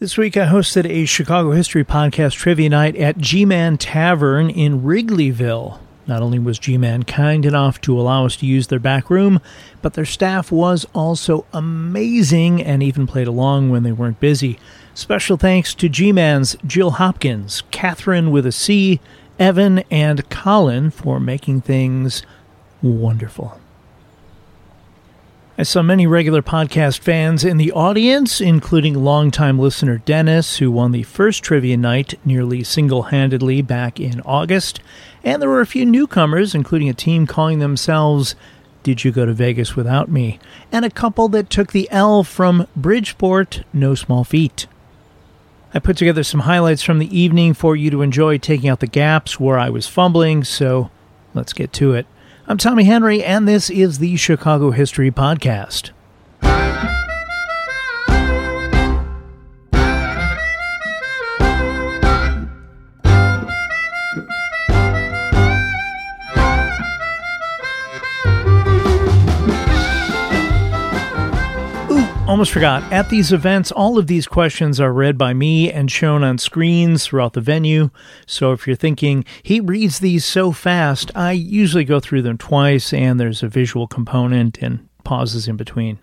This week I hosted a Chicago History Podcast trivia night at G Man Tavern in Wrigleyville. Not only was G Man kind enough to allow us to use their back room, but their staff was also amazing and even played along when they weren't busy. Special thanks to G Man's Jill Hopkins, Catherine with a C, Evan, and Colin for making things wonderful. I saw many regular podcast fans in the audience, including longtime listener Dennis, who won the first trivia night nearly single handedly back in August. And there were a few newcomers, including a team calling themselves Did You Go to Vegas Without Me? and a couple that took the L from Bridgeport, No Small Feat. I put together some highlights from the evening for you to enjoy, taking out the gaps where I was fumbling, so let's get to it. I'm Tommy Henry, and this is the Chicago History Podcast. Almost forgot. At these events, all of these questions are read by me and shown on screens throughout the venue. So if you're thinking, he reads these so fast, I usually go through them twice and there's a visual component and pauses in between.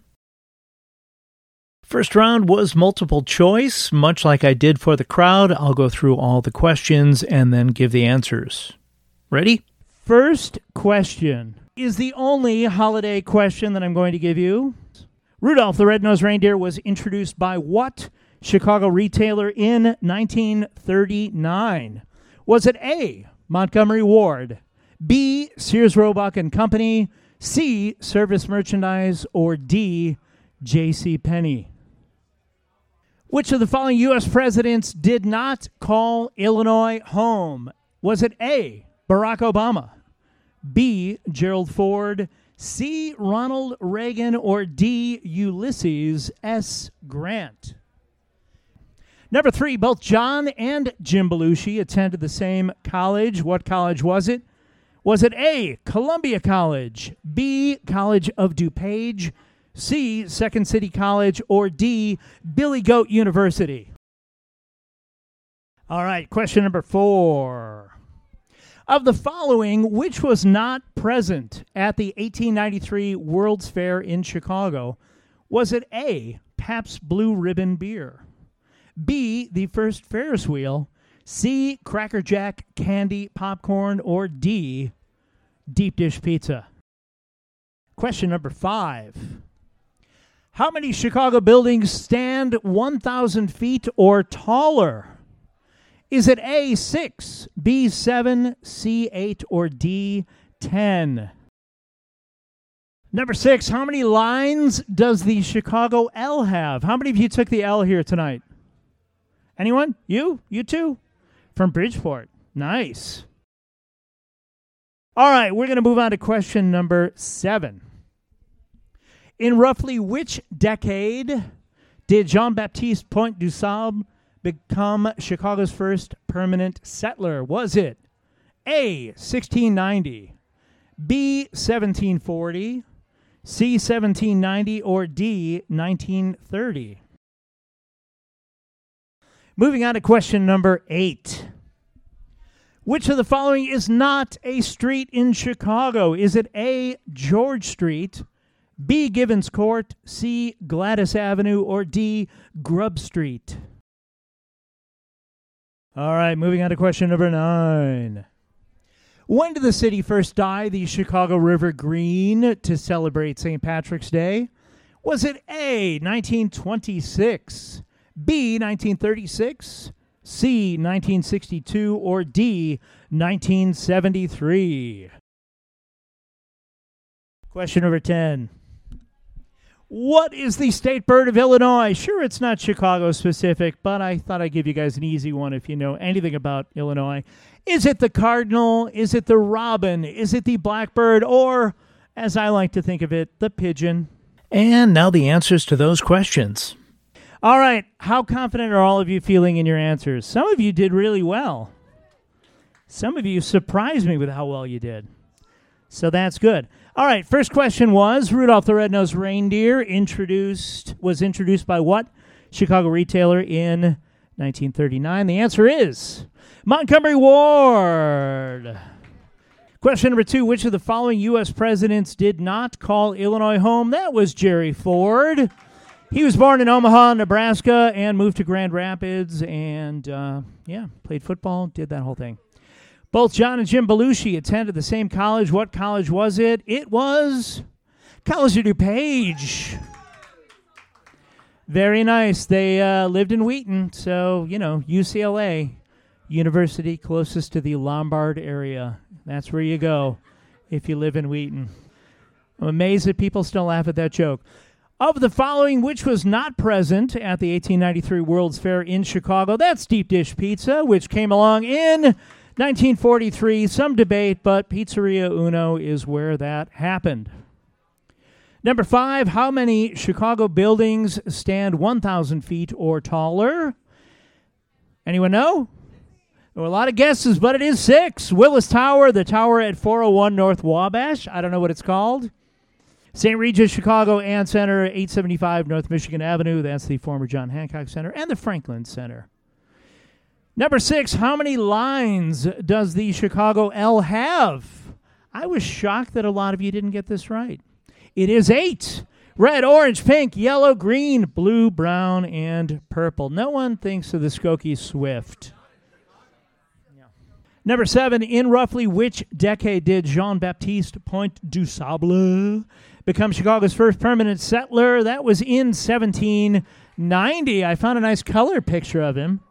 First round was multiple choice. Much like I did for the crowd, I'll go through all the questions and then give the answers. Ready? First question is the only holiday question that I'm going to give you. Rudolph the Red-Nosed Reindeer was introduced by what Chicago retailer in 1939? Was it A. Montgomery Ward, B. Sears Roebuck and Company, C. Service Merchandise, or D. J.C. Penney? Which of the following U.S. presidents did not call Illinois home? Was it A. Barack Obama, B. Gerald Ford, C. Ronald Reagan, or D. Ulysses S. Grant? Number three, both John and Jim Belushi attended the same college. What college was it? Was it A. Columbia College, B. College of DuPage, C. Second City College, or D. Billy Goat University? All right, question number four. Of the following, which was not present at the 1893 World's Fair in Chicago? Was it A. Pabst Blue Ribbon beer? B. The first Ferris wheel? C. Cracker Jack candy popcorn? Or D. Deep dish pizza? Question number five. How many Chicago buildings stand 1,000 feet or taller? Is it A, 6, B, 7, C, 8, or D, 10? Number six, how many lines does the Chicago L have? How many of you took the L here tonight? Anyone? You? You too? From Bridgeport. Nice. All right, we're going to move on to question number seven. In roughly which decade did Jean Baptiste Point du Sable become Chicago's first permanent settler? Was it A, 1690, B, 1740, C, 1790, or D, 1930? Moving on to question number eight. Which of the following is not a street in Chicago? Is it A, George Street, B, Givens Court, C, Gladys Avenue, or D, Grub Street? All right, moving on to question number nine. When did the city first dye the Chicago River green to celebrate St. Patrick's Day? Was it A, 1926, B, 1936, C, 1962, or D, 1973? Question number 10. What is the state bird of Illinois? Sure, it's not Chicago specific, but I thought I'd give you guys an easy one if you know anything about Illinois. Is it the cardinal? Is it the robin? Is it the blackbird? Or, as I like to think of it, the pigeon? And now the answers to those questions. All right, how confident are all of you feeling in your answers? Some of you did really well. Some of you surprised me with how well you did. So that's good. All right, first question was Rudolph the Red-Nosed Reindeer introduced was introduced by what Chicago retailer in 1939? The answer is Montgomery Ward. Question number two Which of the following U.S. presidents did not call Illinois home? That was Jerry Ford. He was born in Omaha, Nebraska, and moved to Grand Rapids, and uh, yeah, played football, did that whole thing. Both John and Jim Belushi attended the same college. What college was it? It was College of DuPage. Very nice. They uh, lived in Wheaton, so, you know, UCLA, university closest to the Lombard area. That's where you go if you live in Wheaton. I'm amazed that people still laugh at that joke. Of the following, which was not present at the 1893 World's Fair in Chicago, that's deep dish pizza, which came along in 1943. Some debate, but Pizzeria Uno is where that happened. Number five, how many Chicago buildings stand 1,000 feet or taller? Anyone know? There were a lot of guesses, but it is six. Willis Tower, the tower at 401 North Wabash. I don't know what it's called. St. Regis Chicago Aon Center, 875 North Michigan Avenue. That's the former John Hancock Center and the Franklin Center. Number six, how many lines does the Chicago L have? I was shocked that a lot of you didn't get this right. It is eight red, orange, pink, yellow, green, blue, brown, and purple. No one thinks of the Skokie Swift. Number seven, in roughly which decade did Jean Baptiste Point du Sable become Chicago's first permanent settler? That was in 1790. I found a nice color picture of him.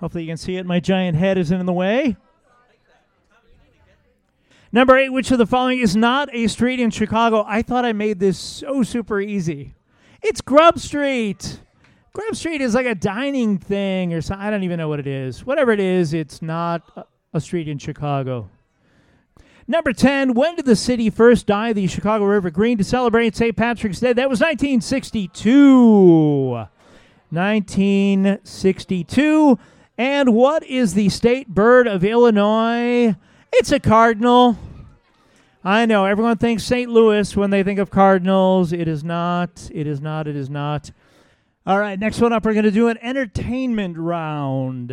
Hopefully, you can see it. My giant head isn't in the way. Number eight, which of the following is not a street in Chicago? I thought I made this so super easy. It's Grub Street. Grub Street is like a dining thing or something. I don't even know what it is. Whatever it is, it's not a street in Chicago. Number 10, when did the city first dye the Chicago River green to celebrate St. Patrick's Day? That was 1962. 1962. And what is the state bird of Illinois? It's a cardinal. I know everyone thinks St. Louis when they think of cardinals. It is not. It is not. It is not. All right, next one up, we're going to do an entertainment round.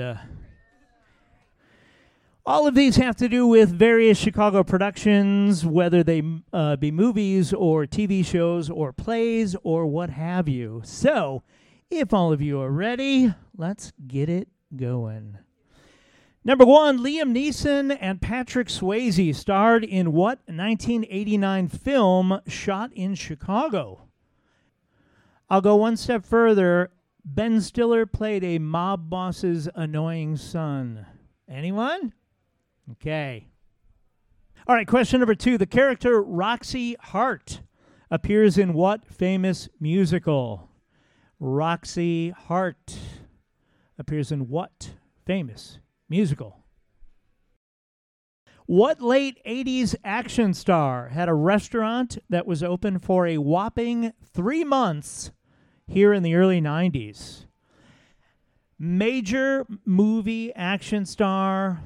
All of these have to do with various Chicago productions, whether they uh, be movies or TV shows or plays or what have you. So, if all of you are ready, let's get it going. Number one, Liam Neeson and Patrick Swayze starred in what 1989 film shot in Chicago? I'll go one step further. Ben Stiller played a mob boss's annoying son. Anyone? Okay. All right, question number two. The character Roxie Hart appears in what famous musical? Roxie Hart appears in what famous musical? What late 80s action star had a restaurant that was open for a whopping three months here in the early 90s? Major movie action star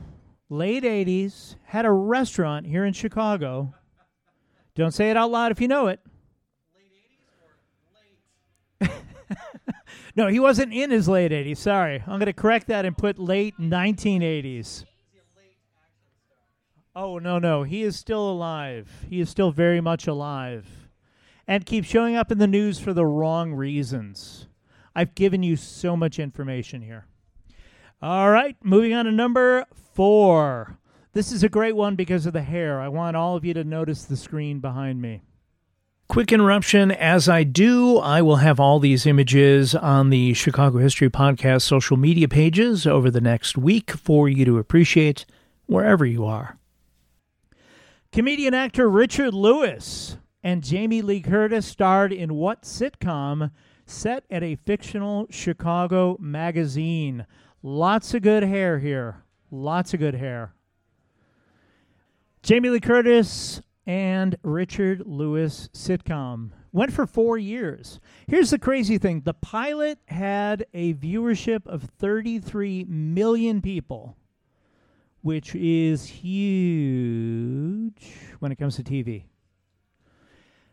late 80s, had a restaurant here in Chicago. Don't say it out loud if you know it. no, he wasn't in his late 80s. Sorry. I'm going to correct that and put late 1980s. Oh, no, no. He is still alive. He is still very much alive. And keeps showing up in the news for the wrong reasons. I've given you so much information here. All right, moving on to number four. This is a great one because of the hair. I want all of you to notice the screen behind me. Quick interruption. As I do, I will have all these images on the Chicago History Podcast social media pages over the next week for you to appreciate wherever you are. Comedian actor Richard Lewis and Jamie Lee Curtis starred in what sitcom set at a fictional Chicago magazine? Lots of good hair here. Lots of good hair. Jamie Lee Curtis and Richard Lewis sitcom went for four years. Here's the crazy thing the pilot had a viewership of 33 million people, which is huge when it comes to TV.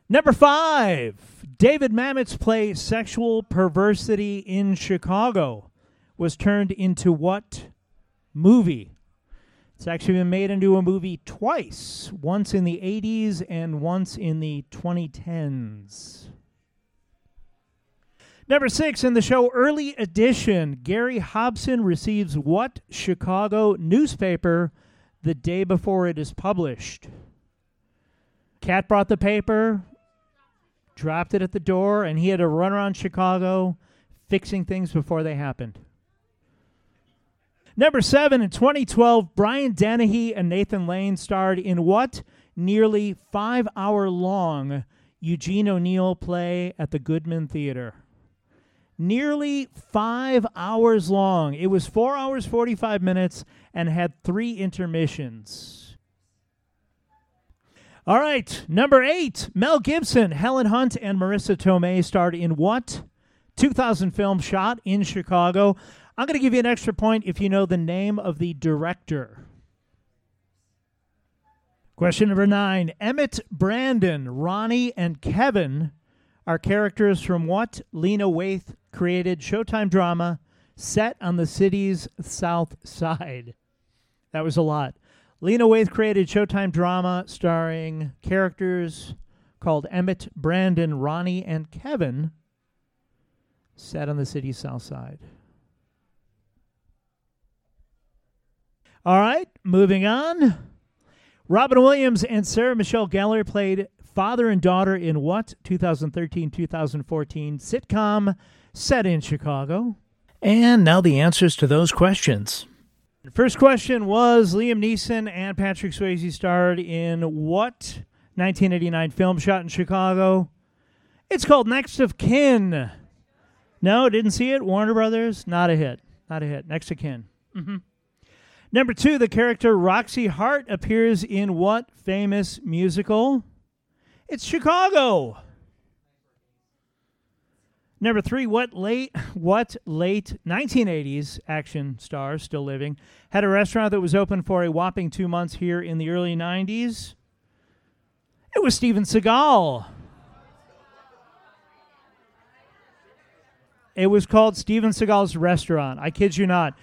Number five, David Mamet's play Sexual Perversity in Chicago was turned into what movie? It's actually been made into a movie twice, once in the 80s and once in the 2010s. Number six in the show Early Edition, Gary Hobson receives what Chicago newspaper the day before it is published? Cat brought the paper, dropped it at the door, and he had to run around Chicago fixing things before they happened. Number seven in 2012, Brian Dennehy and Nathan Lane starred in what nearly five hour long Eugene O'Neill play at the Goodman Theater? Nearly five hours long. It was four hours, 45 minutes, and had three intermissions. All right, number eight, Mel Gibson, Helen Hunt, and Marisa Tomei starred in what 2000 film shot in Chicago? I'm going to give you an extra point if you know the name of the director. Question number nine Emmett Brandon, Ronnie, and Kevin are characters from what Lena Waithe created Showtime drama set on the city's south side? That was a lot. Lena Waithe created Showtime drama starring characters called Emmett, Brandon, Ronnie, and Kevin set on the city's south side. All right, moving on. Robin Williams and Sarah Michelle Gellar played father and daughter in what 2013 2014 sitcom set in Chicago? And now the answers to those questions. The first question was Liam Neeson and Patrick Swayze starred in what 1989 film shot in Chicago? It's called Next of Kin. No, didn't see it. Warner Brothers, not a hit. Not a hit. Next of Kin. Mm-hmm. Number two, the character Roxie Hart appears in what famous musical? It's Chicago. Number three, what late what late 1980s action star still living had a restaurant that was open for a whopping two months here in the early 90s? It was Steven Seagal. It was called Steven Seagal's Restaurant. I kid you not.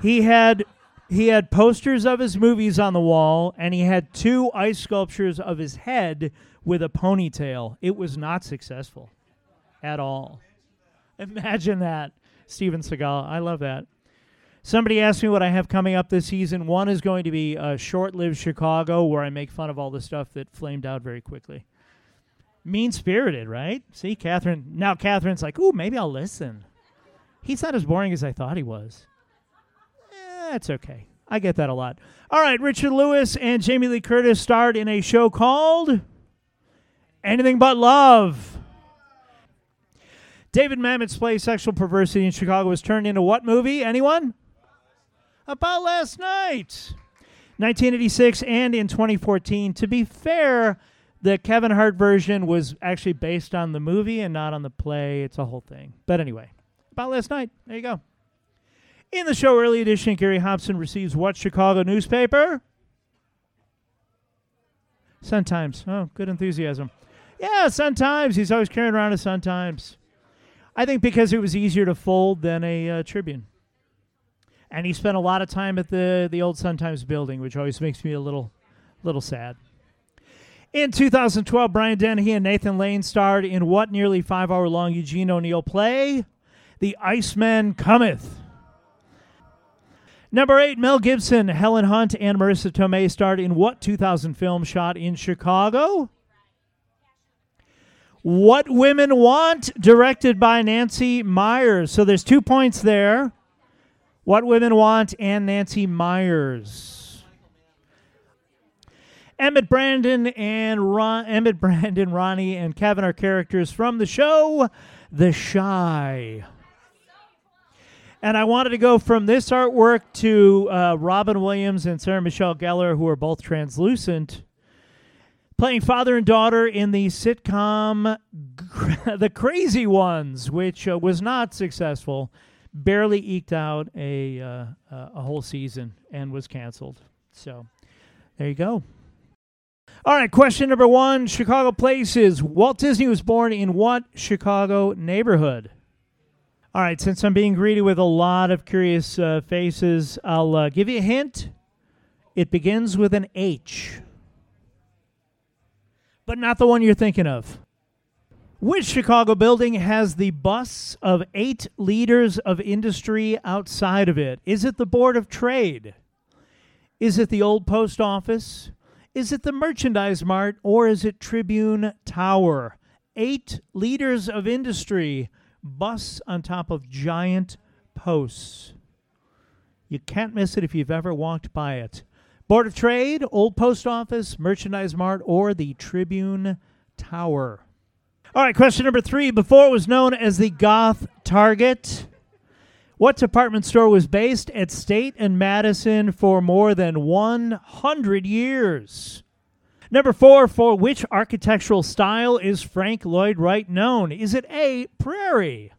He had he had posters of his movies on the wall, and he had two ice sculptures of his head with a ponytail. It was not successful at all. Imagine that, Steven Seagal. I love that. Somebody asked me what I have coming up this season. One is going to be a short-lived Chicago, where I make fun of all the stuff that flamed out very quickly. Mean spirited, right? See, Catherine. Now Catherine's like, "Ooh, maybe I'll listen." He's not as boring as I thought he was. That's okay. I get that a lot. All right, Richard Lewis and Jamie Lee Curtis starred in a show called Anything But Love. David Mamet's play Sexual Perversity in Chicago was turned into what movie? Anyone? About last night. 1986 and in 2014. To be fair, the Kevin Hart version was actually based on the movie and not on the play. It's a whole thing. But anyway, about last night. There you go. In the show early edition, Gary Hobson receives what Chicago newspaper? Sun Times. Oh, good enthusiasm. Yeah, Sun Times. He's always carrying around a Sun Times. I think because it was easier to fold than a uh, Tribune. And he spent a lot of time at the, the old Sun Times building, which always makes me a little little sad. In 2012, Brian Dennehy and Nathan Lane starred in what nearly five hour long Eugene O'Neill play? The Iceman Cometh. Number eight, Mel Gibson, Helen Hunt, and Marisa Tomei starred in what 2000 film shot in Chicago? What Women Want, directed by Nancy Meyers. So there's two points there. What Women Want and Nancy Meyers. Emmett Brandon and Ron, Emmett Brandon, Ronnie, and Kevin are characters from the show The Chi. And I wanted to go from this artwork to uh, Robin Williams and Sarah Michelle Gellar, who are both translucent, playing father and daughter in the sitcom The Crazy Ones, which uh, was not successful, barely eked out a, uh, a whole season and was canceled. So there you go. All right, question number one Chicago places. Walt Disney was born in what Chicago neighborhood? All right, since I'm being greedy with a lot of curious uh, faces, I'll uh, give you a hint. It begins with an H, but not the one you're thinking of. Which Chicago building has the busts of eight leaders of industry outside of it? Is it the Board of Trade? Is it the old post office? Is it the Merchandise Mart? Or is it Tribune Tower? Eight leaders of industry, busts on top of giant posts. You can't miss it if you've ever walked by it. Board of Trade, Old Post Office, Merchandise Mart, or the Tribune Tower. All right, question number three. Before it was known as the Goth Target, what department store was based at State and Madison for more than 100 years? Number four, for which architectural style is Frank Lloyd Wright known? Is it A, Prairie,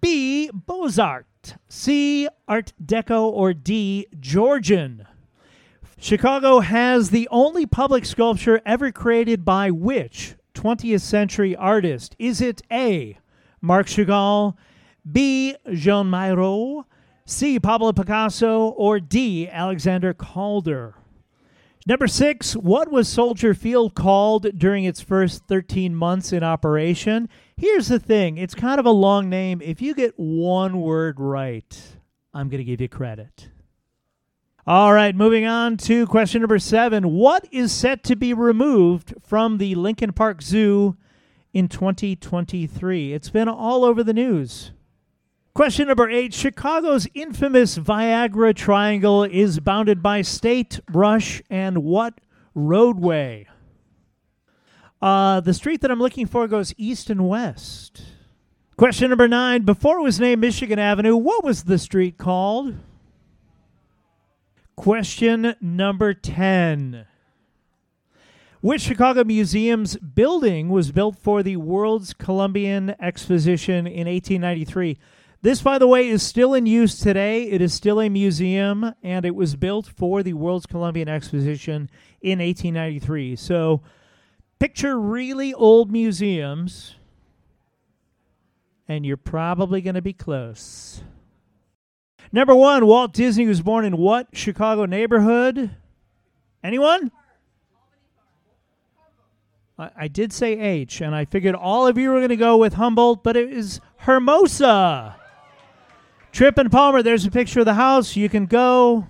B, Beaux Art, C, Art Deco, or D, Georgian? Chicago has the only public sculpture ever created by which 20th century artist? Is it A. Marc Chagall, B. Jean Miro, C. Pablo Picasso, or D. Alexander Calder? Number six, what was Soldier Field called during its first 13 months in operation? Here's the thing it's kind of a long name. If you get one word right, I'm going to give you credit. All right, moving on to question number seven. What is set to be removed from the Lincoln Park Zoo in 2023? It's been all over the news. Question number eight Chicago's infamous Viagra Triangle is bounded by State, Rush, and what roadway? Uh, the street that I'm looking for goes east and west. Question number nine Before it was named Michigan Avenue, what was the street called? Question number 10. Which Chicago Museum's building was built for the World's Columbian Exposition in 1893? This, by the way, is still in use today. It is still a museum, and it was built for the World's Columbian Exposition in 1893. So, picture really old museums, and you're probably going to be close. Number one, Walt Disney was born in what Chicago neighborhood? Anyone? I, did say H, and I figured all of you were going to go with Humboldt, but it is Hermosa. Tripp and Palmer, there's a picture of the house. You can go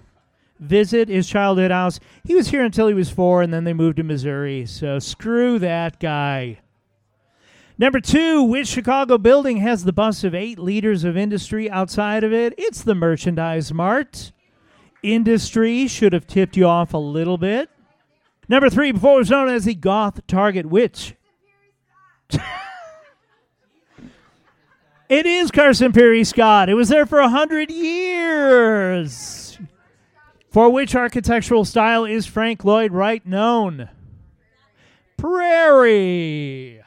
visit his childhood house. He was here until he was four, and then they moved to Missouri. So screw that guy. Number two, which Chicago building has the bust of eight leaders of industry outside of it? It's the Merchandise Mart. Industry should have tipped you off a little bit. Number three, before it was known as the Goth Target, which. it is Carson Pirie Scott. It was there for a hundred years. For which architectural style is Frank Lloyd Wright known? Prairie.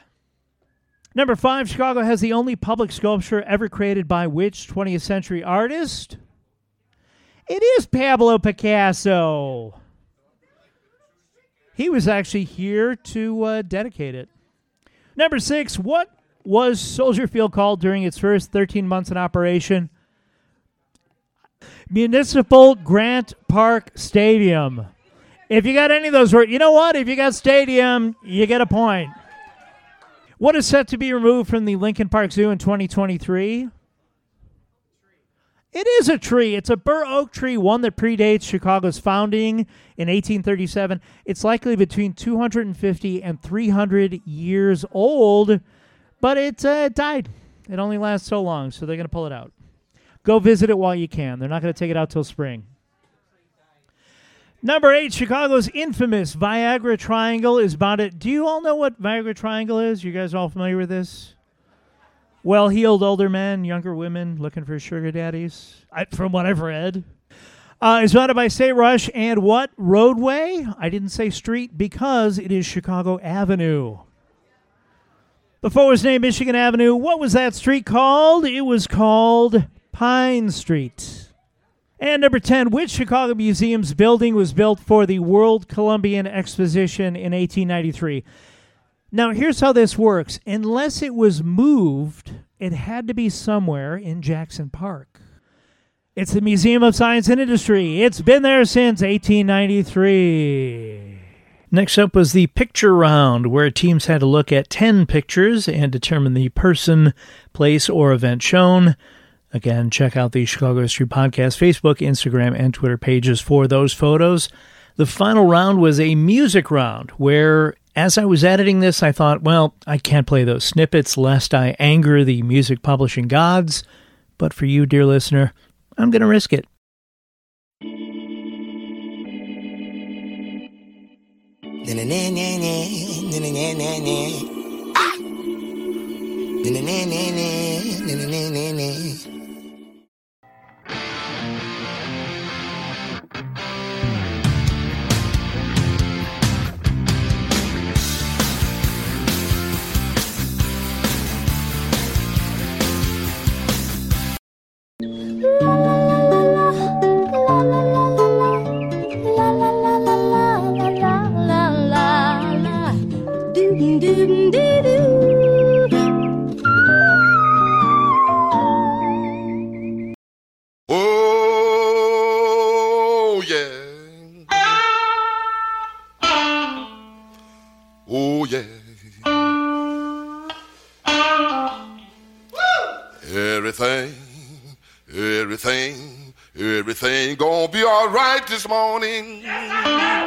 Number five, Chicago has the only public sculpture ever created by which 20th century artist? It is Pablo Picasso. He was actually here to uh, dedicate it. Number six, what was Soldier Field called during its first 13 months in operation? Municipal Grant Park Stadium. If you got any of those words, you know what? If you got stadium, you get a point. What is set to be removed from the Lincoln Park Zoo in 2023? It is a tree. It's a bur oak tree, one that predates Chicago's founding in 1837. It's likely between 250 and 300 years old, but it uh, died. It only lasts so long, so they're going to pull it out. Go visit it while you can. They're not going to take it out till spring. Number eight, Chicago's infamous Viagra Triangle is about it. Do you all know what Viagra Triangle is? You guys all familiar with this? Well heeled older men, younger women looking for sugar daddies, I, from what I've read. Uh, is bonded by State Rush and what roadway? I didn't say street because it is Chicago Avenue. Before it was named Michigan Avenue, what was that street called? It was called Pine Street. And number 10, which Chicago Museum's building was built for the World Columbian Exposition in 1893? Now, here's how this works. Unless it was moved, it had to be somewhere in Jackson Park. It's the Museum of Science and Industry. It's been there since 1893. Next up was the picture round, where teams had to look at 10 pictures and determine the person, place, or event shown. Again, check out the Chicago History Podcast Facebook, Instagram, and Twitter pages for those photos. The final round was a music round where, as I was editing this, I thought, well, I can't play those snippets lest I anger the music publishing gods. But for you, dear listener, I'm going to risk it. Oh, all right this morning. Oh,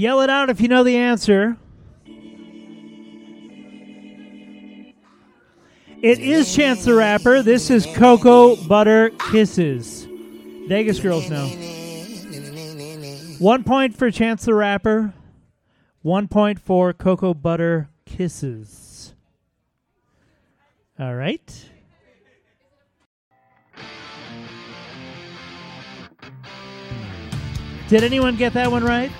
Yell it out if you know the answer. It is Chance the Rapper. This is Cocoa Butter Kisses. Vegas girls know. One point for Chance the Rapper. One point for Cocoa Butter Kisses. All right. Did anyone get that one right?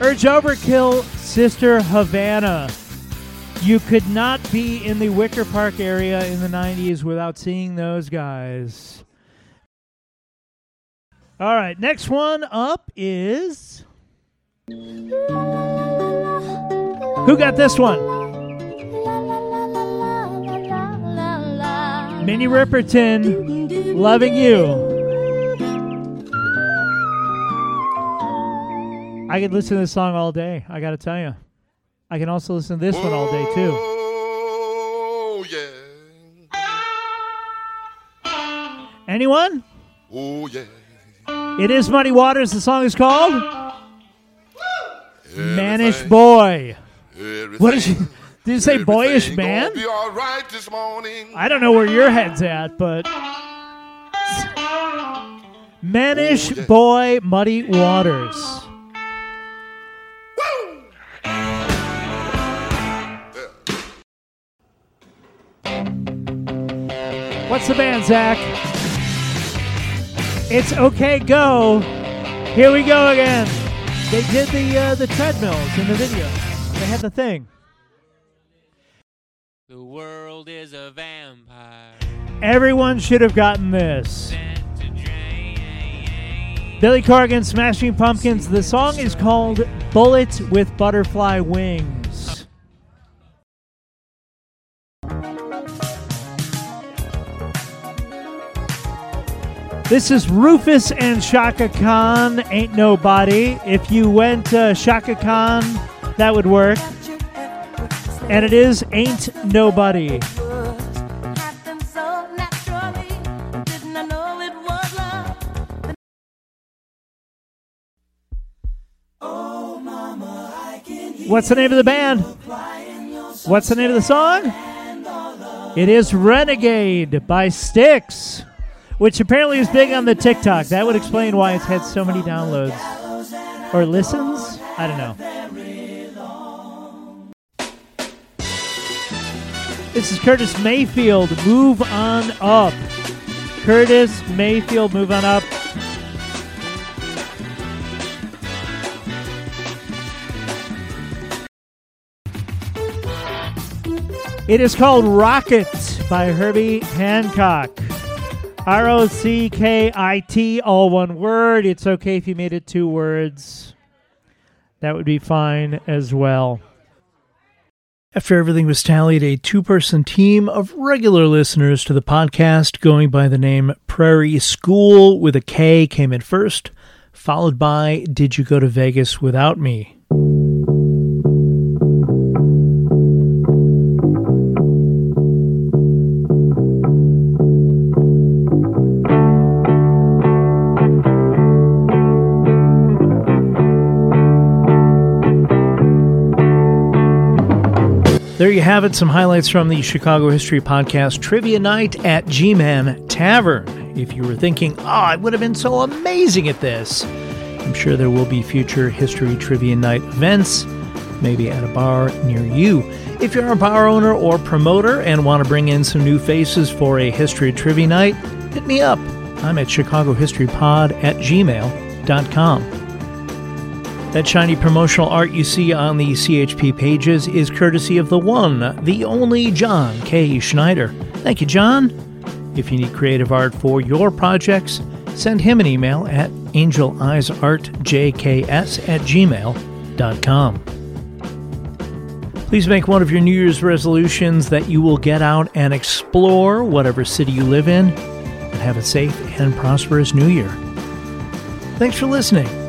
Urge Overkill, Sister Havana. You could not be in the Wicker Park area in the 90s without seeing those guys. All right, next one up is. Who got this one? Minnie Riperton, Loving You. I could listen to this song all day. I got to tell you. I can also listen to this one all day too. Oh, yeah. Anyone? Oh, yeah. It is Muddy Waters. The song is called Mannish Everything, Boy. Everything, What is she? Did you say boyish man? Gonna be all right this morning. I don't know where your head's at, but Mannish Oh, yeah. Boy Muddy Waters. What's the band, Zach? It's okay, go. Here we go again. They did the uh, the treadmills in the video. They had the thing. The world is a vampire. Everyone should have gotten this. Billy Corgan, Smashing Pumpkins. The song is called Bullet with Butterfly Wings. This is Rufus and Chaka Khan, Ain't Nobody. If you went uh, Chaka Khan, that would work. And it is Ain't Nobody. What's the name of the band? What's the name of the song? It is Renegade by Styx, which apparently is big on the TikTok. That would explain why it's had so many downloads or listens. I don't know. This is Curtis Mayfield. Move on up. Curtis Mayfield, move on up. It is called Rockit by Herbie Hancock. R O C K I T, all one word. It's okay if you made it two words. That would be fine as well. After everything was tallied, a two person team of regular listeners to the podcast going by the name Prairie School with a K came in first, followed by Did You Go to Vegas Without Me? There you have it, some highlights from the Chicago History Podcast Trivia Night at G Man Tavern. If you were thinking, oh, I would have been so amazing at this, I'm sure there will be future History Trivia Night events, maybe at a bar near you. If you're a bar owner or promoter and want to bring in some new faces for a History Trivia Night, hit me up. I'm at chicagohistorypod at gmail.com. That shiny promotional art you see on the CHP pages is courtesy of the one, the only John K. Schneider. Thank you, John. If you need creative art for your projects, send him an email at angeleyesartjks at gmail.com. Please make one of your New Year's resolutions that you will get out and explore whatever city you live in and have a safe and prosperous New Year. Thanks for listening.